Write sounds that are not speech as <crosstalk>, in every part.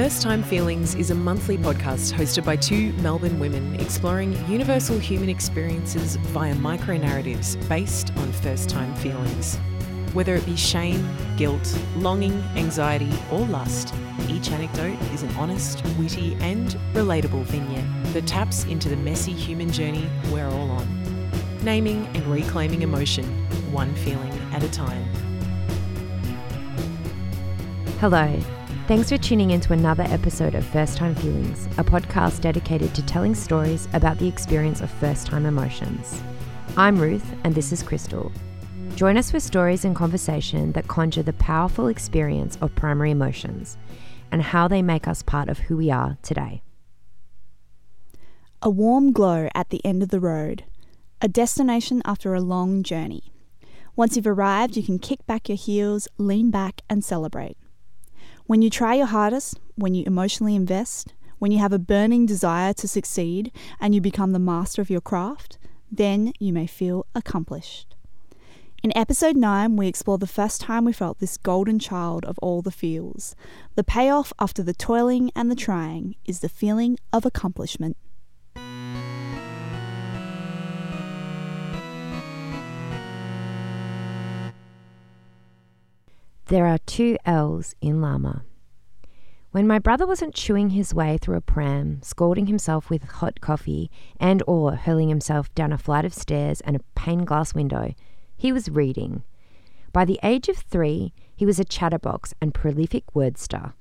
First Time Feelings is a monthly podcast hosted by two Melbourne women exploring universal human experiences via micro narratives based on first time feelings. Whether it be shame, guilt, longing, anxiety, or lust, each anecdote is an honest, witty, and relatable vignette that taps into the messy human journey we're all on. Naming and reclaiming emotion, one feeling at a time. Hello. Thanks for tuning in to another episode of First Time Feelings, a podcast dedicated to telling stories about the experience of first time emotions. I'm Ruth, and this is Crystal. Join us for stories and conversation that conjure the powerful experience of primary emotions and how they make us part of who we are today. A warm glow at the end of the road, a destination after a long journey. Once you've arrived, you can kick back your heels, lean back, and celebrate. When you try your hardest, when you emotionally invest, when you have a burning desire to succeed and you become the master of your craft, then you may feel accomplished. In episode 9, we explore the first time we felt this golden child of all the feels. The payoff after the toiling and the trying is the feeling of accomplishment. There are two L's in llama. When my brother wasn't chewing his way through a pram, scalding himself with hot coffee, and or hurling himself down a flight of stairs and a pane glass window, he was reading. By the age of three, he was a chatterbox and prolific wordster.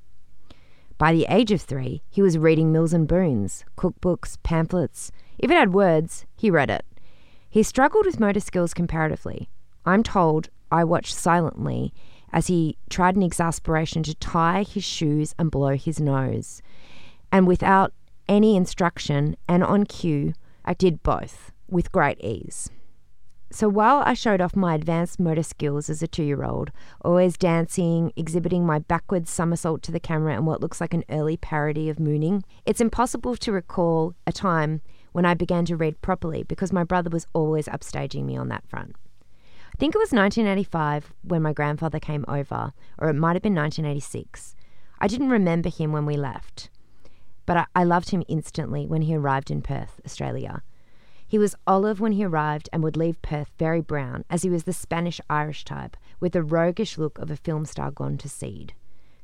By the age of three, he was reading Mills and Boons, cookbooks, pamphlets. If it had words, he read it. He struggled with motor skills comparatively. I'm told I watched silently as he tried in exasperation to tie his shoes and blow his nose. And without any instruction and on cue, I did both with great ease. So while I showed off my advanced motor skills as a two year old, always dancing, exhibiting my backwards somersault to the camera and what looks like an early parody of mooning, it's impossible to recall a time when I began to read properly because my brother was always upstaging me on that front. Think it was 1985 when my grandfather came over, or it might have been 1986. I didn't remember him when we left, but I, I loved him instantly when he arrived in Perth, Australia. He was olive when he arrived and would leave Perth very brown, as he was the Spanish Irish type, with the roguish look of a film star gone to seed.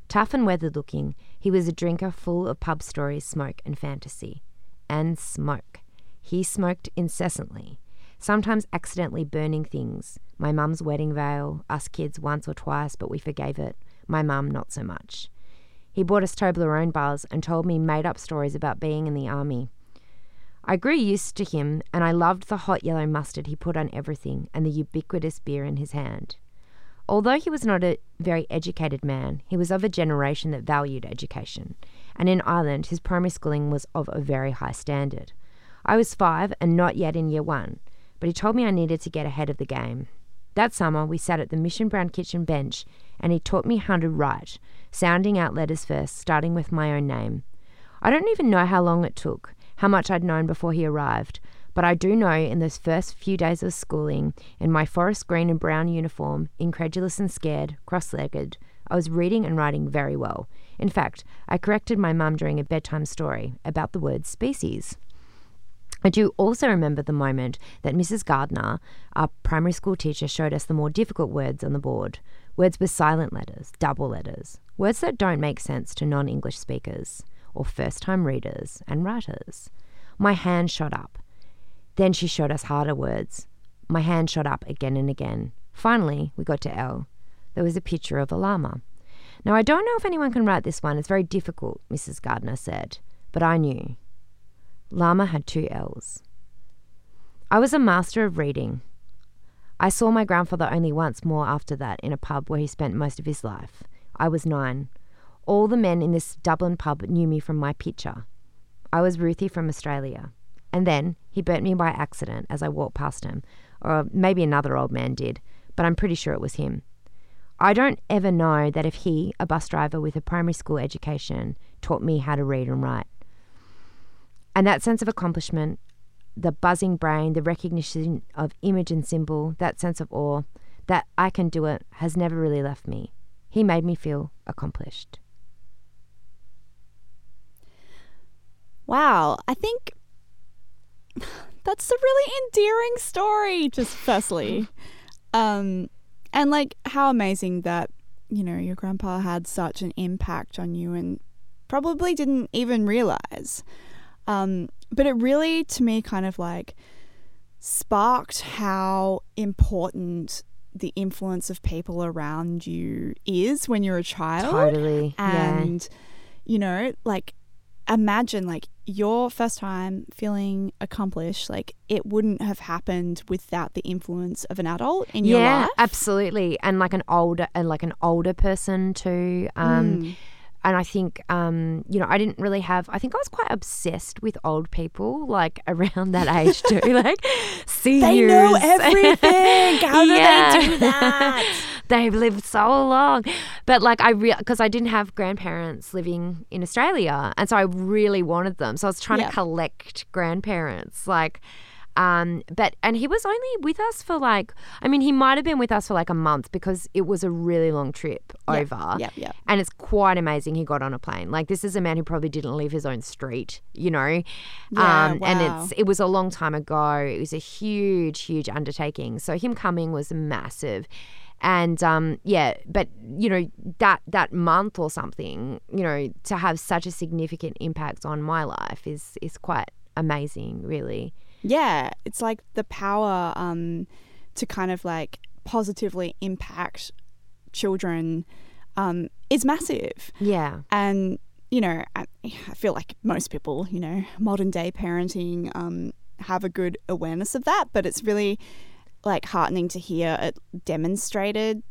Tough and weathered looking, he was a drinker full of pub stories, smoke, and fantasy. And smoke. He smoked incessantly sometimes accidentally burning things. My mum's wedding veil, us kids once or twice, but we forgave it. My mum, not so much. He bought us Toblerone bars and told me made up stories about being in the army. I grew used to him, and I loved the hot yellow mustard he put on everything and the ubiquitous beer in his hand. Although he was not a very educated man, he was of a generation that valued education, and in Ireland his primary schooling was of a very high standard. I was five and not yet in year one, but he told me I needed to get ahead of the game. That summer, we sat at the Mission Brown kitchen bench and he taught me how to write, sounding out letters first, starting with my own name. I don't even know how long it took, how much I'd known before he arrived, but I do know in those first few days of schooling, in my forest green and brown uniform, incredulous and scared, cross legged, I was reading and writing very well. In fact, I corrected my mum during a bedtime story about the word species. I do also remember the moment that Mrs. Gardner, our primary school teacher, showed us the more difficult words on the board words with silent letters, double letters, words that don't make sense to non English speakers or first time readers and writers. My hand shot up. Then she showed us harder words. My hand shot up again and again. Finally, we got to L. There was a picture of a llama. Now, I don't know if anyone can write this one. It's very difficult, Mrs. Gardner said, but I knew. Llama had two L's. I was a master of reading. I saw my grandfather only once more after that in a pub where he spent most of his life. I was nine. All the men in this Dublin pub knew me from my picture. I was Ruthie from Australia. And then he burnt me by accident as I walked past him, or maybe another old man did, but I'm pretty sure it was him. I don't ever know that if he, a bus driver with a primary school education, taught me how to read and write. And that sense of accomplishment, the buzzing brain, the recognition of image and symbol, that sense of awe, that I can do it, has never really left me. He made me feel accomplished. Wow, I think <sighs> that's a really endearing story. Just firstly, um, and like how amazing that you know your grandpa had such an impact on you and probably didn't even realize. Um, but it really, to me, kind of like sparked how important the influence of people around you is when you're a child. Totally. And, you know, like imagine like your first time feeling accomplished, like it wouldn't have happened without the influence of an adult in your life. yeah, absolutely. And like an older and like an older person too. Um Mm. And I think um, you know, I didn't really have I think I was quite obsessed with old people, like <laughs> around that age too. <laughs> like seniors. They know everything. <laughs> How do they do that? They've lived so long. But like I real because I didn't have grandparents living in Australia. And so I really wanted them. So I was trying Yeah. to collect grandparents. Like um but and he was only with us for like I mean he might have been with us for like a month because it was a really long trip over. Yep, yep. And it's quite amazing he got on a plane. Like this is a man who probably didn't leave his own street, you know. Yeah, um and it's it was a long time ago. It was a huge huge undertaking. So him coming was massive. And um yeah, but you know that that month or something, you know, to have such a significant impact on my life is is quite amazing, really. Yeah, it's like the power um, to kind of like positively impact children um, is massive. Yeah. And, you know, I, I feel like most people, you know, modern day parenting um, have a good awareness of that, but it's really like heartening to hear it demonstrated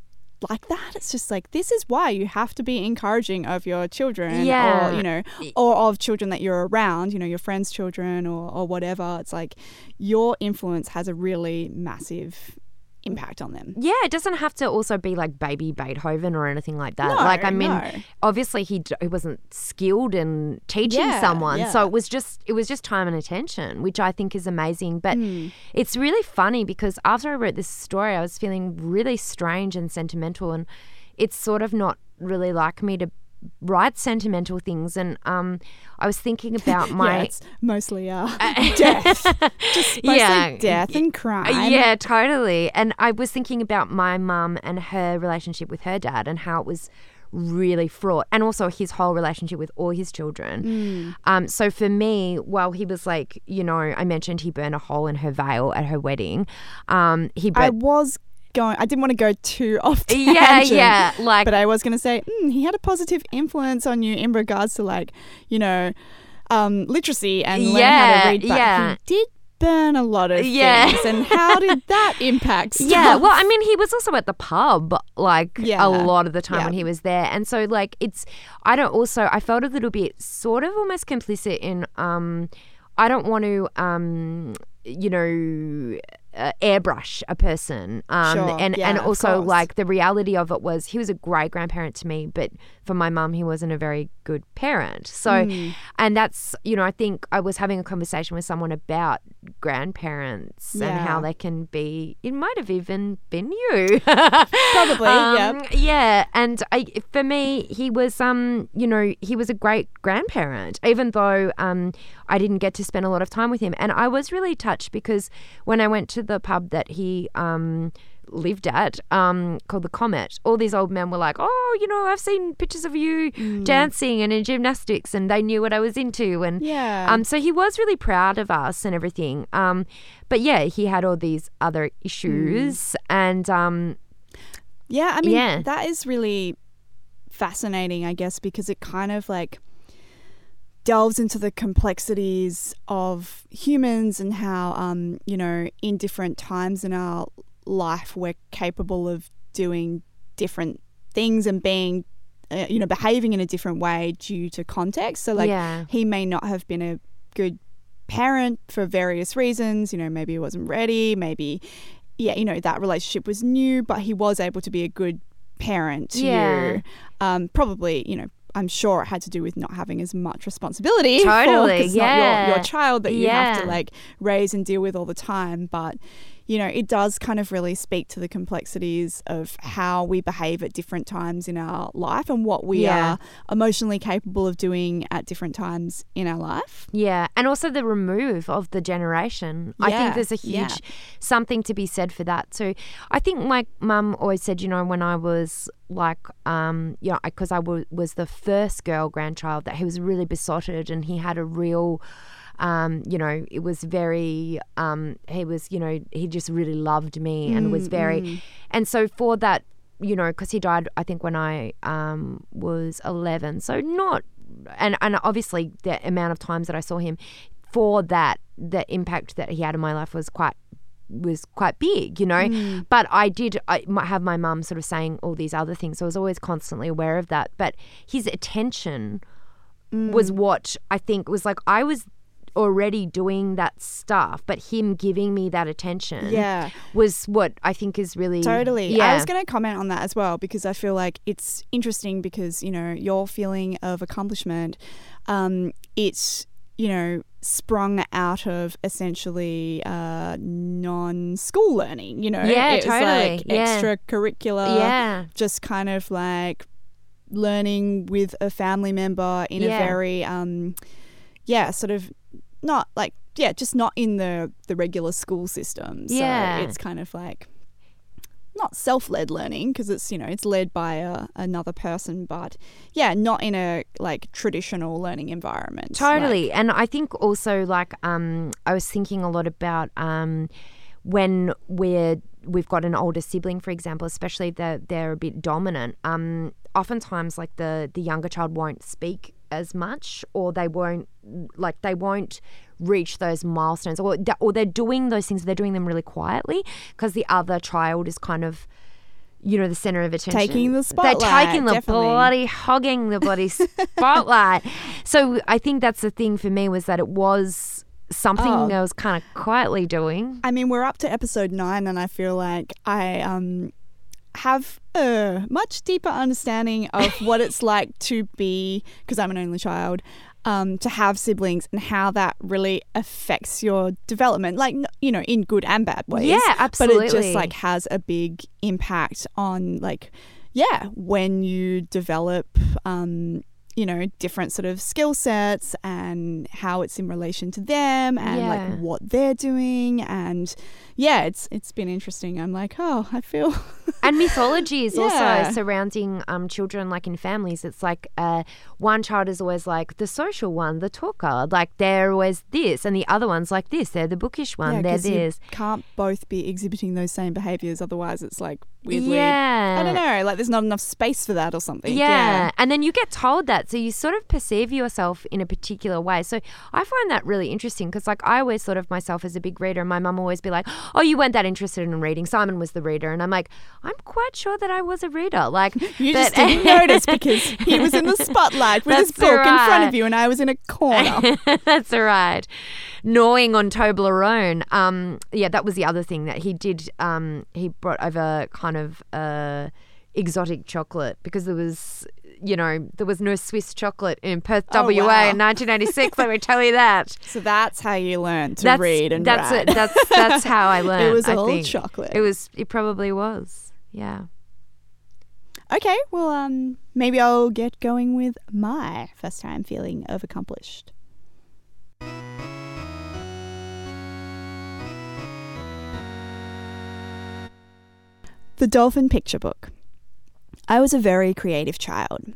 like that. It's just like, this is why you have to be encouraging of your children Yeah. or, you know, or of children that you're around, you know, your friends' children or, or whatever. It's like your influence has a really massive impact on them. Yeah, it doesn't have to also be like baby Beethoven or anything like that. No, like I mean, no. obviously he d- he wasn't skilled in teaching Yeah, someone, so it was just it was just time and attention, which I think is amazing. But Hmm. it's really funny because after I wrote this story, I was feeling really strange and sentimental, and it's sort of not really like me to write sentimental things. And um, I was thinking <laughs> about my it's mostly uh, <laughs> <laughs> death. Just mostly Yeah. death and crime. Uh, Yeah, totally. And I was thinking about my mum and her relationship with her dad and how it was really fraught and also his whole relationship with all his children. Mm. Um, so for me, while he was like, you know, I mentioned he burned a hole in her veil at her wedding. Um, he I was going. I didn't want to go too off. yeah, tangent, yeah, like But I was going to say mm, he had a positive influence on you in regards to like you know um, literacy and learning how Yeah, to read. But yeah. he did burn a lot of Yeah. things. And how did <laughs> that impact? Stuff? Yeah, well, I mean, he was also at the pub like Yeah. a lot of the time Yeah. when he was there, and so like it's. I don't also. I felt a little bit sort of almost complicit in. um I don't want to, um, you know, uh, airbrush a person, um, Sure, and yeah, and also like the reality of it was he was a great grandparent to me, but for my mum he wasn't a very good parent. So, Mm. and that's you know I think I was having a conversation with someone about grandparents and how they can be. It might have even been you, <laughs> Probably, um, yep. Yeah, and I, for me, he was, um, you know, he was a great grandparent, even though um, I didn't get to spend a lot of time with him. And I was really touched because when I went to the pub that he um, lived at, um, called the Comet, all these old men were like, "Oh, you know, I've seen pictures of you Mm. dancing and in gymnastics," and they knew what I was into, and Yeah. um, so he was really proud of us and everything. Um, but yeah, he had all these other Mm. issues, and um, Yeah, I mean, Yeah. that is really fascinating, I guess, because it kind of like delves into the complexities of humans and how, um, you know, in different times in our life, we're capable of doing different things and being, uh, you know, behaving in a different way due to context. So, like, yeah. he may not have been a good parent for various reasons. You know, maybe he wasn't ready. Maybe, yeah, you know, that relationship was new, but he was able to be a good parent to Yeah. you. Um, probably, you know, I'm sure it had to do with not having as much responsibility. <laughs> Totally, for, it's not your, yeah. your child that you have to like raise and deal with all the time. But you know, it does kind of really speak to the complexities of how we behave at different times in our life and what we Yeah. are emotionally capable of doing at different times in our life. Yeah, and also the remove of the generation. I think there's a huge yeah. something to be said for that. So I think my mum always said, you know, when I was like, um, you know, because I w- was the first girl grandchild, that he was really besotted and he had a real. Um, you know, it was very. Um, he was, you know, he just really loved me and was very, and so for that, you know, because he died, I think when I um, was eleven, so not, and and obviously the amount of times that I saw him, for that, the impact that he had in my life was quite was quite big, you know. But I did I might have my mum sort of saying all these other things, so I was always constantly aware of that. But his attention was what I think was like I was already doing that stuff, but him giving me that attention Yeah. was what I think is really Totally. Yeah, I was going to comment on that as well because I feel like it's interesting because, you know, your feeling of accomplishment, um, it's, you know, sprung out of essentially uh, non school learning, you know? Yeah, it was totally. like Yeah. extracurricular, yeah, just kind of like learning with a family member in Yeah. a very, um, yeah, sort of not like, yeah, just not in the, the regular school system. So Yeah. it's kind of like not self-led learning because it's you know it's led by a, another person but yeah not in a like traditional learning environment Totally. and I think also like um I was thinking a lot about um when we're we've got an older sibling, for example, especially if they're they're a bit dominant, um, oftentimes like the the younger child won't speak as much or they won't like they won't reach those milestones or or they're doing those things they're doing them really quietly because the other child is kind of you know the center of attention Taking the spotlight they're taking the definitely. bloody hogging the bloody <laughs> spotlight so i think that's the thing for me was that it was something Oh. i was kind of quietly doing I mean, we're up to episode nine, and I feel like I um, have a much deeper understanding of what it's <laughs> like to be, because I'm an only child, um, to have siblings and how that really affects your development, like, you know, in good and bad ways. Yeah, absolutely. But it just like has a big impact on, like, yeah, when you develop, um, you know, different sort of skill sets and how it's in relation to them and Yeah. like what they're doing and yeah, it's it's been interesting. I'm like, oh, I feel <laughs> and mythology is Yeah. also surrounding um, children like in families it's like uh, one child is always like the social one the talker like they're always this and the other one's like this they're the bookish one yeah, they're this can't both be exhibiting those same behaviors. Otherwise, it's like weirdly. yeah I don't know. Like, there's not enough space for that or something. Yeah. And then you get told that. So you sort of perceive yourself in a particular way. So I find that really interesting because, like, I always thought of myself as a big reader. And my mum always be like, oh, you weren't that interested in reading. Simon was the reader. And I'm like, I'm quite sure that I was a reader. Like, <laughs> You but- just didn't <laughs> notice because he was in the spotlight with his That's book in front of you, and I was in a corner. <laughs> That's all right. Gnawing on Toblerone. Um, yeah, that was the other thing that he did. Um, he brought over kind of uh, exotic chocolate because there was, you know, there was no Swiss chocolate in Perth, Oh, WA wow. in 1986. let me tell you that. <laughs> so that's how you learn to that's, read and that's write. It. That's that's how I <laughs> learned. it was I all think. chocolate. It was. It probably was. Yeah. Okay, well, um, maybe I'll get going with my first time feeling of accomplished. The Dolphin Picture Book. I was a very creative child.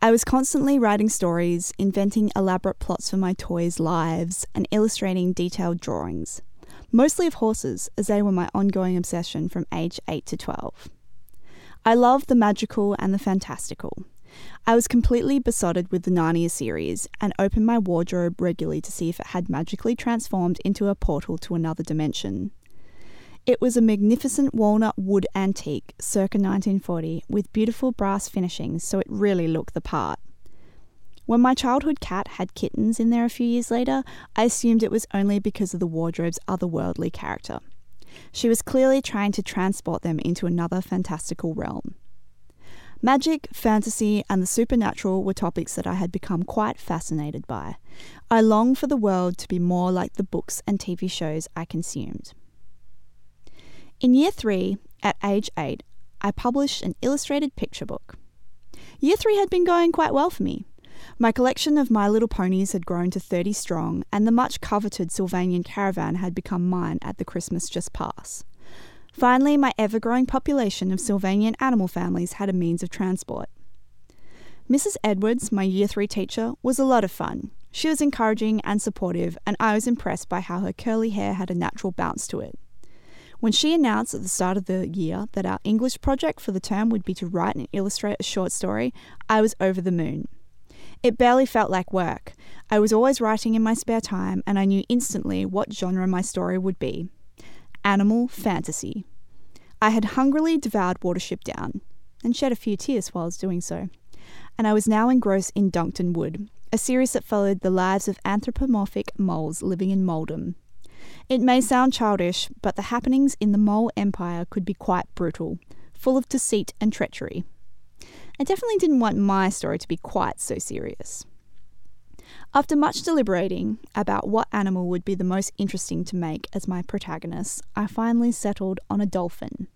I was constantly writing stories, inventing elaborate plots for my toys' lives, and illustrating detailed drawings, mostly of horses, as they were my ongoing obsession from age 8 to 12. I loved the magical and the fantastical. I was completely besotted with the Narnia series and opened my wardrobe regularly to see if it had magically transformed into a portal to another dimension. It was a magnificent walnut wood antique circa 1940 with beautiful brass finishings, so it really looked the part. When my childhood cat had kittens in there a few years later, I assumed it was only because of the wardrobe's otherworldly character. She was clearly trying to transport them into another fantastical realm. Magic, fantasy, and the supernatural were topics that I had become quite fascinated by. I longed for the world to be more like the books and TV shows I consumed. In year three, at age eight, I published an illustrated picture book. Year three had been going quite well for me. My collection of My Little Ponies had grown to 30 strong, and the much coveted Sylvanian caravan had become mine at the Christmas just past. Finally, my ever growing population of Sylvanian animal families had a means of transport. Mrs. Edwards, my year three teacher, was a lot of fun. She was encouraging and supportive, and I was impressed by how her curly hair had a natural bounce to it. When she announced at the start of the year that our English project for the term would be to write and illustrate a short story, I was over the moon. It barely felt like work. I was always writing in my spare time, and I knew instantly what genre my story would be animal fantasy. I had hungrily devoured Watership Down, and shed a few tears while I was doing so. And I was now engrossed in Duncton Wood, a series that followed the lives of anthropomorphic moles living in Moldham. It may sound childish, but the happenings in the Mole Empire could be quite brutal, full of deceit and treachery. I definitely didn't want my story to be quite so serious. After much deliberating about what animal would be the most interesting to make as my protagonist, I finally settled on a dolphin.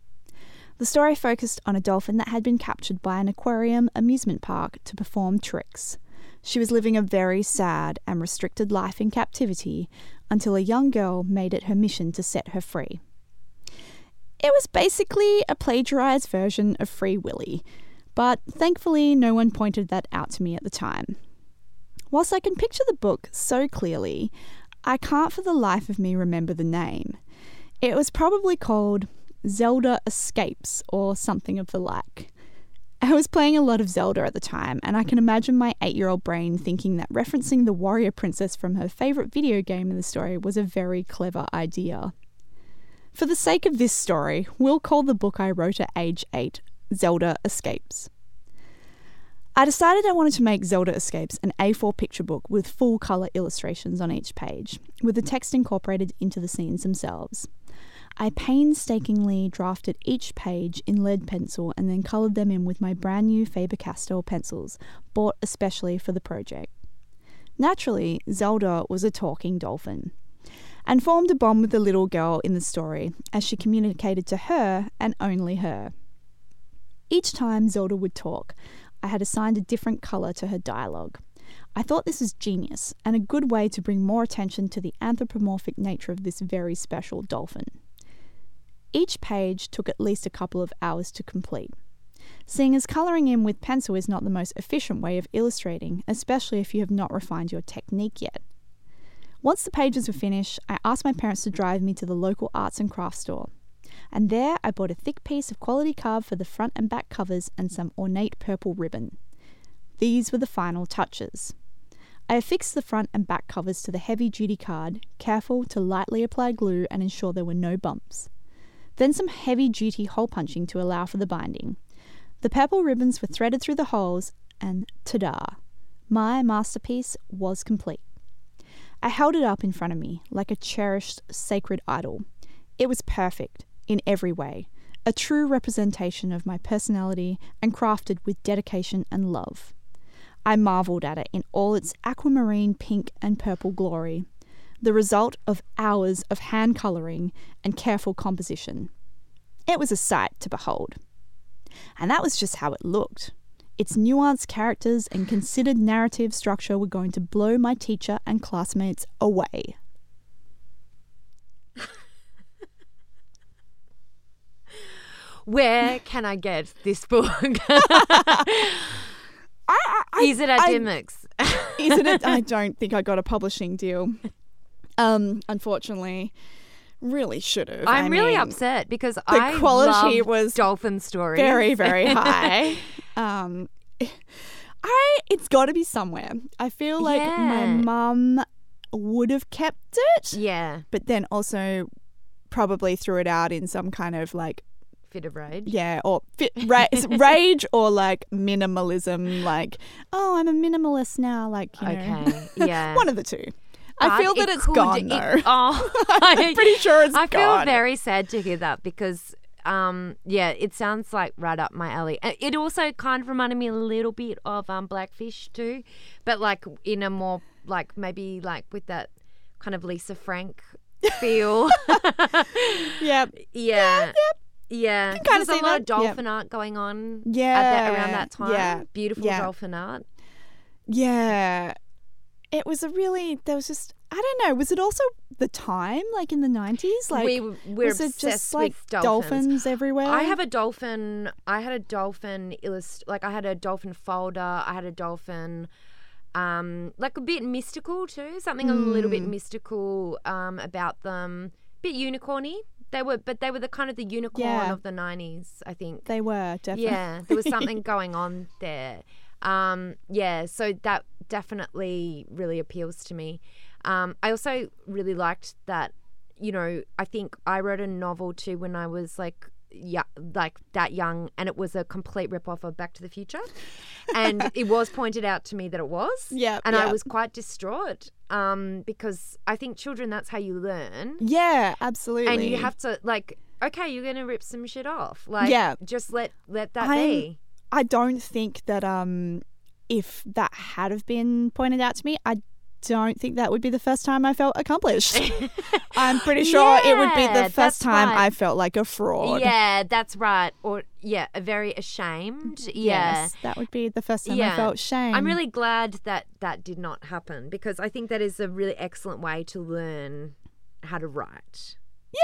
The story focused on a dolphin that had been captured by an aquarium amusement park to perform tricks. She was living a very sad and restricted life in captivity until a young girl made it her mission to set her free. It was basically a plagiarized version of Free Willy, but thankfully no one pointed that out to me at the time. Whilst I can picture the book so clearly, I can't for the life of me remember the name. It was probably called Zelda Escapes or something of the like. I was playing a lot of Zelda at the time, and I can imagine my eight year old brain thinking that referencing the warrior princess from her favourite video game in the story was a very clever idea. For the sake of this story, we'll call the book I wrote at age 8 Zelda Escapes. I decided I wanted to make Zelda Escapes an A4 picture book with full colour illustrations on each page, with the text incorporated into the scenes themselves. I painstakingly drafted each page in lead pencil and then coloured them in with my brand new Faber Castell pencils, bought especially for the project. Naturally, Zelda was a talking dolphin and formed a bond with the little girl in the story as she communicated to her and only her. Each time Zelda would talk, I had assigned a different colour to her dialogue. I thought this was genius and a good way to bring more attention to the anthropomorphic nature of this very special dolphin. Each page took at least a couple of hours to complete. Seeing as colouring in with pencil is not the most efficient way of illustrating, especially if you have not refined your technique yet. Once the pages were finished, I asked my parents to drive me to the local arts and crafts store and there I bought a thick piece of quality carb for the front and back covers and some ornate purple ribbon. These were the final touches. I affixed the front and back covers to the heavy duty card, careful to lightly apply glue and ensure there were no bumps. Then some heavy duty hole punching to allow for the binding. The purple ribbons were threaded through the holes, and ta da! My masterpiece was complete. I held it up in front of me like a cherished sacred idol. It was perfect, in every way, a true representation of my personality and crafted with dedication and love. I marvelled at it in all its aquamarine pink and purple glory, the result of hours of hand colouring and careful composition. It was a sight to behold. And that was just how it looked. Its nuanced characters and considered narrative structure were going to blow my teacher and classmates away. Where can I get this book? <laughs> I, I, Is it at I- Dymocks? Isn't it? <laughs> I don't think I got a publishing deal. Um, unfortunately, really should have. I'm I really mean, upset because the I quality was dolphin story very, very <laughs> high. um, I it's got to be somewhere. I feel like my mum would have kept it, yeah, but then also probably threw it out in some kind of like fit of rage. yeah or fit, <laughs> ra- rage or like minimalism like oh i'm a minimalist now like you know Okay, <laughs> yeah. one of the two i feel that it it's could- gone it- though oh, <laughs> <laughs> i'm pretty sure it's I feel very sad to hear that because, um, yeah, it sounds like right up my alley. Uh, It also kind of reminded me a little bit of um Blackfish too, but like in a more like maybe like with that kind of Lisa Frank <laughs> feel. Yeah. yeah. Yeah, kinda there's a lot of that, yeah. dolphin art going on Yeah. at that, around that time. Yeah. Beautiful Yeah. dolphin art. Yeah. It was a really there was just I don't know, was it also the time, like in the nineties? Like we were was it obsessed just like with dolphins. everywhere? I have a dolphin. I had a dolphin illust like I had a dolphin folder. I had a dolphin, um, like a bit mystical too. Something a little bit Mm. mystical um, about them. Bit unicorny. They were, but they were the kind of the unicorn Yeah. of the nineties. I think. they were, definitely. Yeah, there was something going on there. Um, yeah, so that definitely really appeals to me. Um, I also really liked that, you know, I think I wrote a novel too when I was like, yeah, like that young, and it was a complete rip-off of Back to the Future, and <laughs> it was pointed out to me that it was. Yeah, and I was quite distraught um, because I think children that's how you learn Yeah, absolutely. and you have to like okay you're gonna rip some shit off like Yeah. just let let that I'm- be I don't think that um if that had have been pointed out to me, I don't think that would be the first time I felt accomplished. <laughs> I'm pretty sure it would be the first time right. I felt like a fraud. yeah that's right or yeah a very ashamed yeah Yes, that would be the first time Yeah. I felt shame. I'm really glad that that did not happen because I think that is a really excellent way to learn how to write.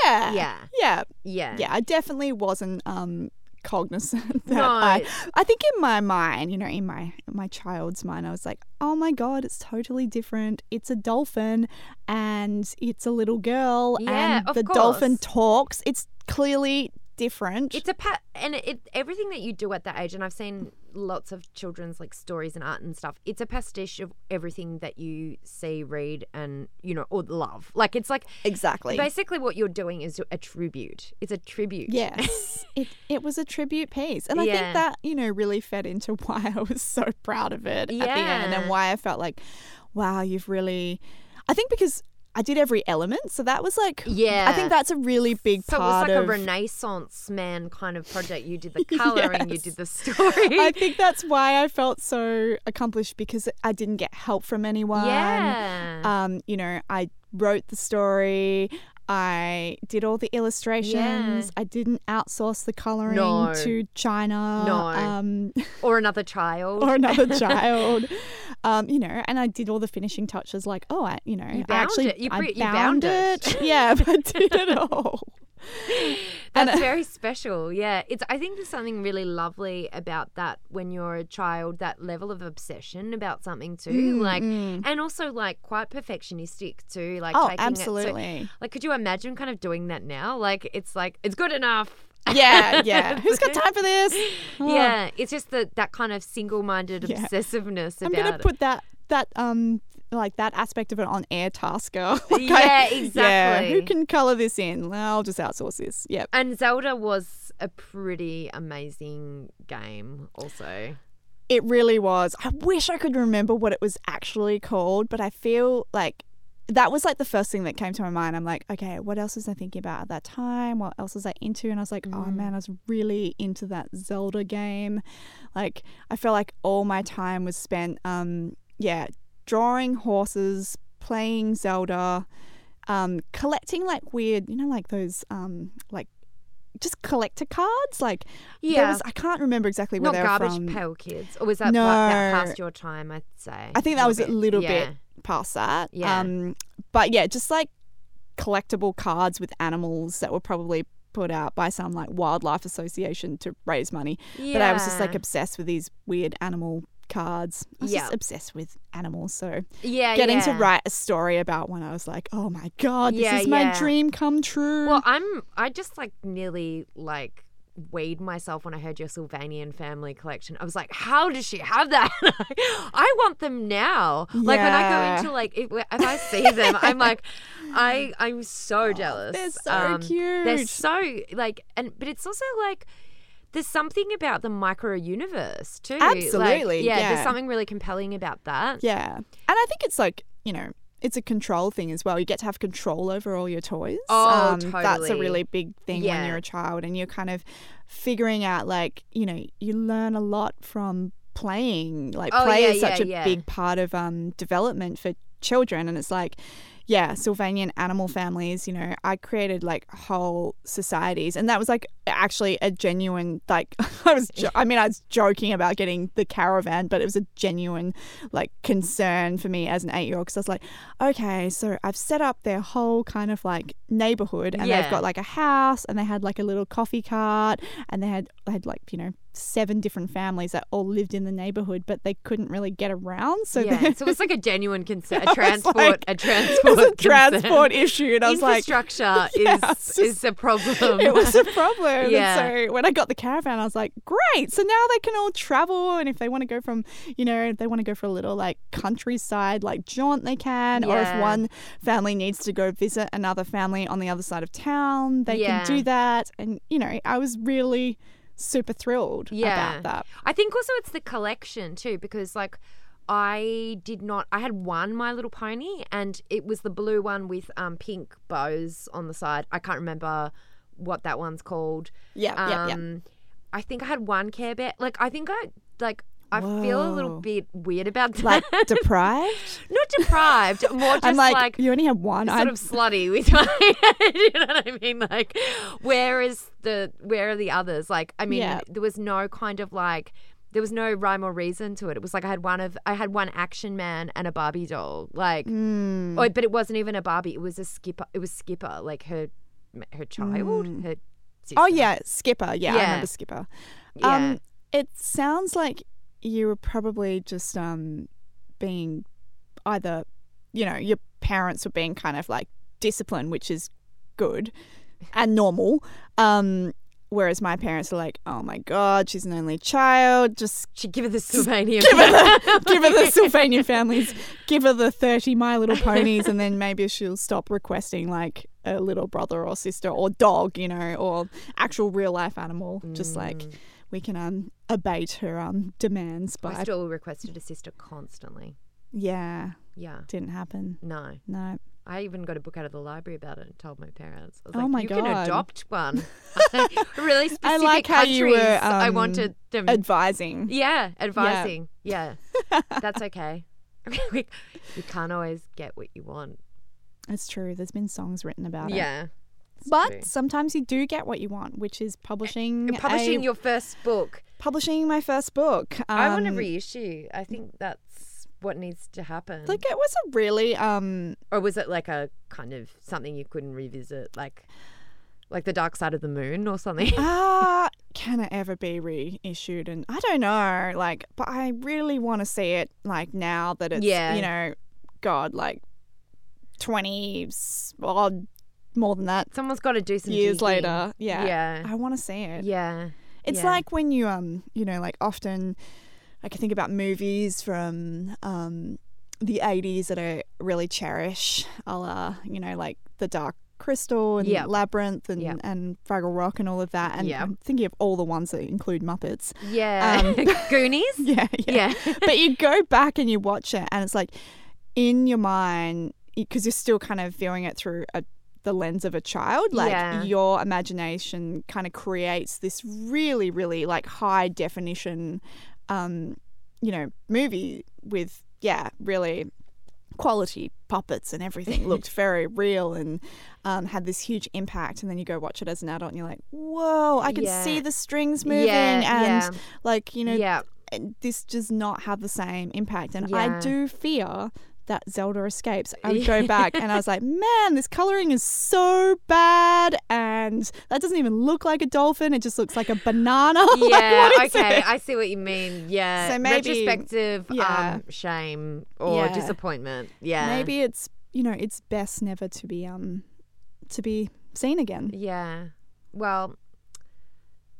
yeah, Yeah. yeah, Yeah. yeah. I definitely wasn't um cognizant <laughs> that. I I think in my mind, you know, in my my child's mind, I was like, oh my god, it's totally different. It's a dolphin, and it's a little girl, Yeah, and the dolphin talks. It's clearly different. It's a pa- and it, it everything that you do at that age, and I've seen lots of children's like stories and art and stuff. It's a pastiche of everything that you see, read, and you know, or love. Like it's like exactly. basically what you're doing is a tribute. It's a tribute. Yes, <laughs> it it was a tribute piece, and I Yeah. think that you know really fed into <laughs> why I was so proud of it at the end, and why I felt like, wow, you've really. I think because I did every element, so that was like, Yeah. I think that's a really big So it was like of. a Renaissance man kind of project. You did the <laughs> coloring, you did the story. <laughs> I think that's why I felt so accomplished because I didn't get help from anyone. yeah. Um, you know, I wrote the story. I did all the illustrations. Yeah. I didn't outsource the coloring No. to China. No. Um, or another child. <laughs> or another child. Um, you know, and I did all the finishing touches like, oh, I, you know, You I actually it. You I pre- bound it. <laughs> Yeah, <laughs> I did it all. <laughs> And, That's uh, very special. Yeah. It's I think there's something really lovely about that when you're a child, that level of obsession about something too. Mm, like mm. and also like quite perfectionistic too. Like Oh, It, absolutely. so, like could you imagine kind of doing that now? Like it's like it's good enough. Yeah, <laughs> yeah. Who's got time for this? Oh, Yeah, it's just the, that kind of single-minded Yeah. obsessiveness I'm gonna it. put that that um like that aspect of it on Air Tasker. <laughs> Like, Yeah, I- Yeah, exactly. who can color this in? I'll just outsource this. Yep. And Zelda was a pretty amazing game, also. It really was. I wish I could remember what it was actually called, but I feel like that was like the first thing that came to my mind. I'm like, okay, what else was I thinking about at that time? What else was I into? And I was like, oh man, I was really into that Zelda game. Like, I felt like all my time was spent, um, yeah, drawing horses, playing Zelda, um, collecting like weird, you know, like those, um, like just collector cards. Like, Yeah. was, I can't remember exactly where Not they were garbage from. pail kids. Or was that, No. pa- that past your time, I'd say? I think that was a little Yeah. bit past that. Yeah. Um, but yeah, just like collectible cards with animals that were probably put out by some like wildlife association to raise money. Yeah. But I was just like obsessed with these weird animal cards. I was Yeah. just obsessed with animals. So yeah, getting to write a story about one, I was like, oh my god, this Yeah, is my yeah. dream come true. Well, I'm. I just like nearly like weed myself when I heard your Sylvanian family collection. I was like, how does she have that? <laughs> I want them now. Like when I go into like if, if I see them, I'm like, <laughs> I I'm so jealous. they're so Um, They're so like, and but it's also like. There's something about the micro universe too. Like, Absolutely, yeah, yeah. There's something really compelling about that. yeah. And I think it's like, you know, it's a control thing as well. You get to have control over all your toys. Oh, totally. That's a really big thing when you're a child and you're kind of figuring out like, you know, you learn a lot from playing. Like Oh, play yeah, is such yeah, a yeah. big part of um development for children and it's like yeah, Sylvanian animal families, you know, I created like whole societies. And that was like actually a genuine, like, <laughs> I was, jo- I mean, I was joking about getting the caravan, but it was a genuine, like, concern for me as an eight year old. Cause I was like, okay, so I've set up their whole kind of like neighborhood and Yeah. they've got like a house and they had like a little coffee cart and they had, they had like, you know, seven different families that all lived in the neighborhood, but they couldn't really get around. So yeah, so it's like a genuine <laughs> concern, a was transport, like- a it transport, a <laughs> transport issue. And I was like, Infrastructure <laughs> Yeah, is just- is a problem. it was a problem. Yeah. And so when I got the caravan, I was like, great. So now they can all travel. And if they want to go from, you know, if they want to go for a little like countryside, like jaunt, they can. Or if one family needs to go visit another family on the other side of town, they Yeah. can do that. And, you know, I was really super thrilled Yeah. about that. I think also it's the collection too, because like I did not. I had one My Little Pony, and it was the blue one with um pink bows on the side. I can't remember what that one's called. Yeah, yeah, yeah. Um, I think I had one Care Bear. Like I think I like. I feel a little bit weird about that. Like <laughs> deprived? Not deprived, <laughs> more just I'm like, like you only have one. sort I'm of slutty with my <laughs> you know what I mean? Like where is the where are the others? Like I mean Yeah. there was no kind of like there was no rhyme or reason to it. It was like I had one of I had one action man and a Barbie doll. Like Mm. oh, but it wasn't even a Barbie, it was a skipper it was Skipper, like her her child, her sister. Oh yeah, Skipper. Yeah, I remember Skipper. Yeah. Um, it sounds like you were probably just um being either, you know, your parents were being kind of like disciplined, which is good and normal. Um, whereas my parents are like, "Oh my god, she's an only child. Just She give her the Sylvania. give her the <laughs> give her the Sylvanian families, give her the thirty My Little Ponies, and then maybe she'll stop requesting like a little brother or sister or dog, you know, or actual real life animal. Just like Mm. We can um abate her um demands I still requested a sister constantly. yeah, Yeah. didn't happen. No. No, I even got a book out of the library about it and told my parents. I was Oh like, my you can adopt one. <laughs> <laughs> really specific I like how countries. you were, I um, wanted them. advising. yeah, advising. Yeah. <laughs> That's okay. you can't always get what you want. It's true. There's been songs written about it. Yeah. it's But true. sometimes you do get what you want, which is publishing publishing a- your first book. publishing my first book. I want to Um, reissue. I think that's what needs to happen. Like it was a really um or was it like a kind of something you couldn't revisit, like like the Dark Side of the Moon or something? ah <laughs> can it ever be reissued and I don't know like but I really want to see it like now that it's Yeah. you know god like 20 s- odd more than that Someone's got to do some years digging. later yeah Yeah. I want to see it Yeah. It's Yeah. like when you um you know like often I can think about movies from um the 80s that I really cherish, a la, you know, like The Dark Crystal and Yep. Labyrinth and, Yep. and Fraggle Rock and all of that. And Yep. I'm thinking of all the ones that include Muppets. Yeah. Um, <laughs> Goonies? <laughs> Yeah, yeah. Yeah. <laughs> but you go back and you watch it and it's like in your mind, because you're still kind of viewing it through a the lens of a child like Yeah. your imagination kind of creates this really really like high definition um you know movie with yeah really quality puppets and everything <laughs> looked very real and um, had this huge impact and then you go watch it as an adult and you're like whoa i can Yeah. see the strings moving Yeah, and like you know yeah. this does not have the same impact. And I do fear that Zelda escapes. I would go <laughs> back and I was like, man, this coloring is so bad. And that doesn't even look like a dolphin. It just looks like a banana. <laughs> Yeah, is okay, it? I see what you mean. Yeah, So maybe- retrospective yeah. um, shame or Yeah. disappointment. Yeah, Maybe it's, you know, it's best never to be, um, to be seen again. Yeah. Well,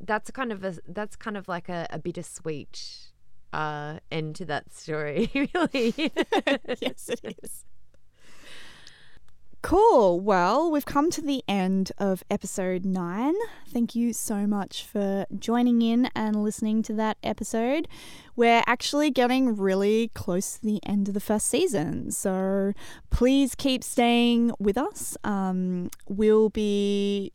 that's kind of a that's kind of like a, a bittersweet uh, end to that story, <laughs> really. <laughs> yes, it is. Cool. Well, we've come to the end of episode nine. Thank you so much for joining in and listening to that episode. We're actually getting really close to the end of the first season, so please keep staying with us. Um, we'll be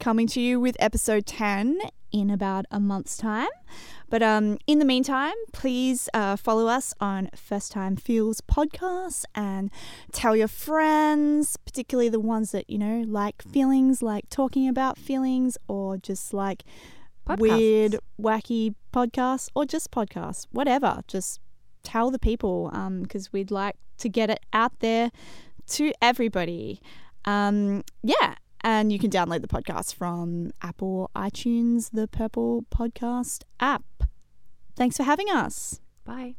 coming to you with episode 10 in about a month's time. But um, in the meantime, please uh, follow us on First Time Feels podcast and tell your friends, particularly the ones that, you know, like feelings, like talking about feelings, or just like Podcasts. weird, wacky podcasts, or just podcasts, whatever. Just tell the people because we'd like to get it out there to everybody. Um, yeah, and you can download the podcast from Apple iTunes, the Purple Podcast app. Thanks for having us. Bye.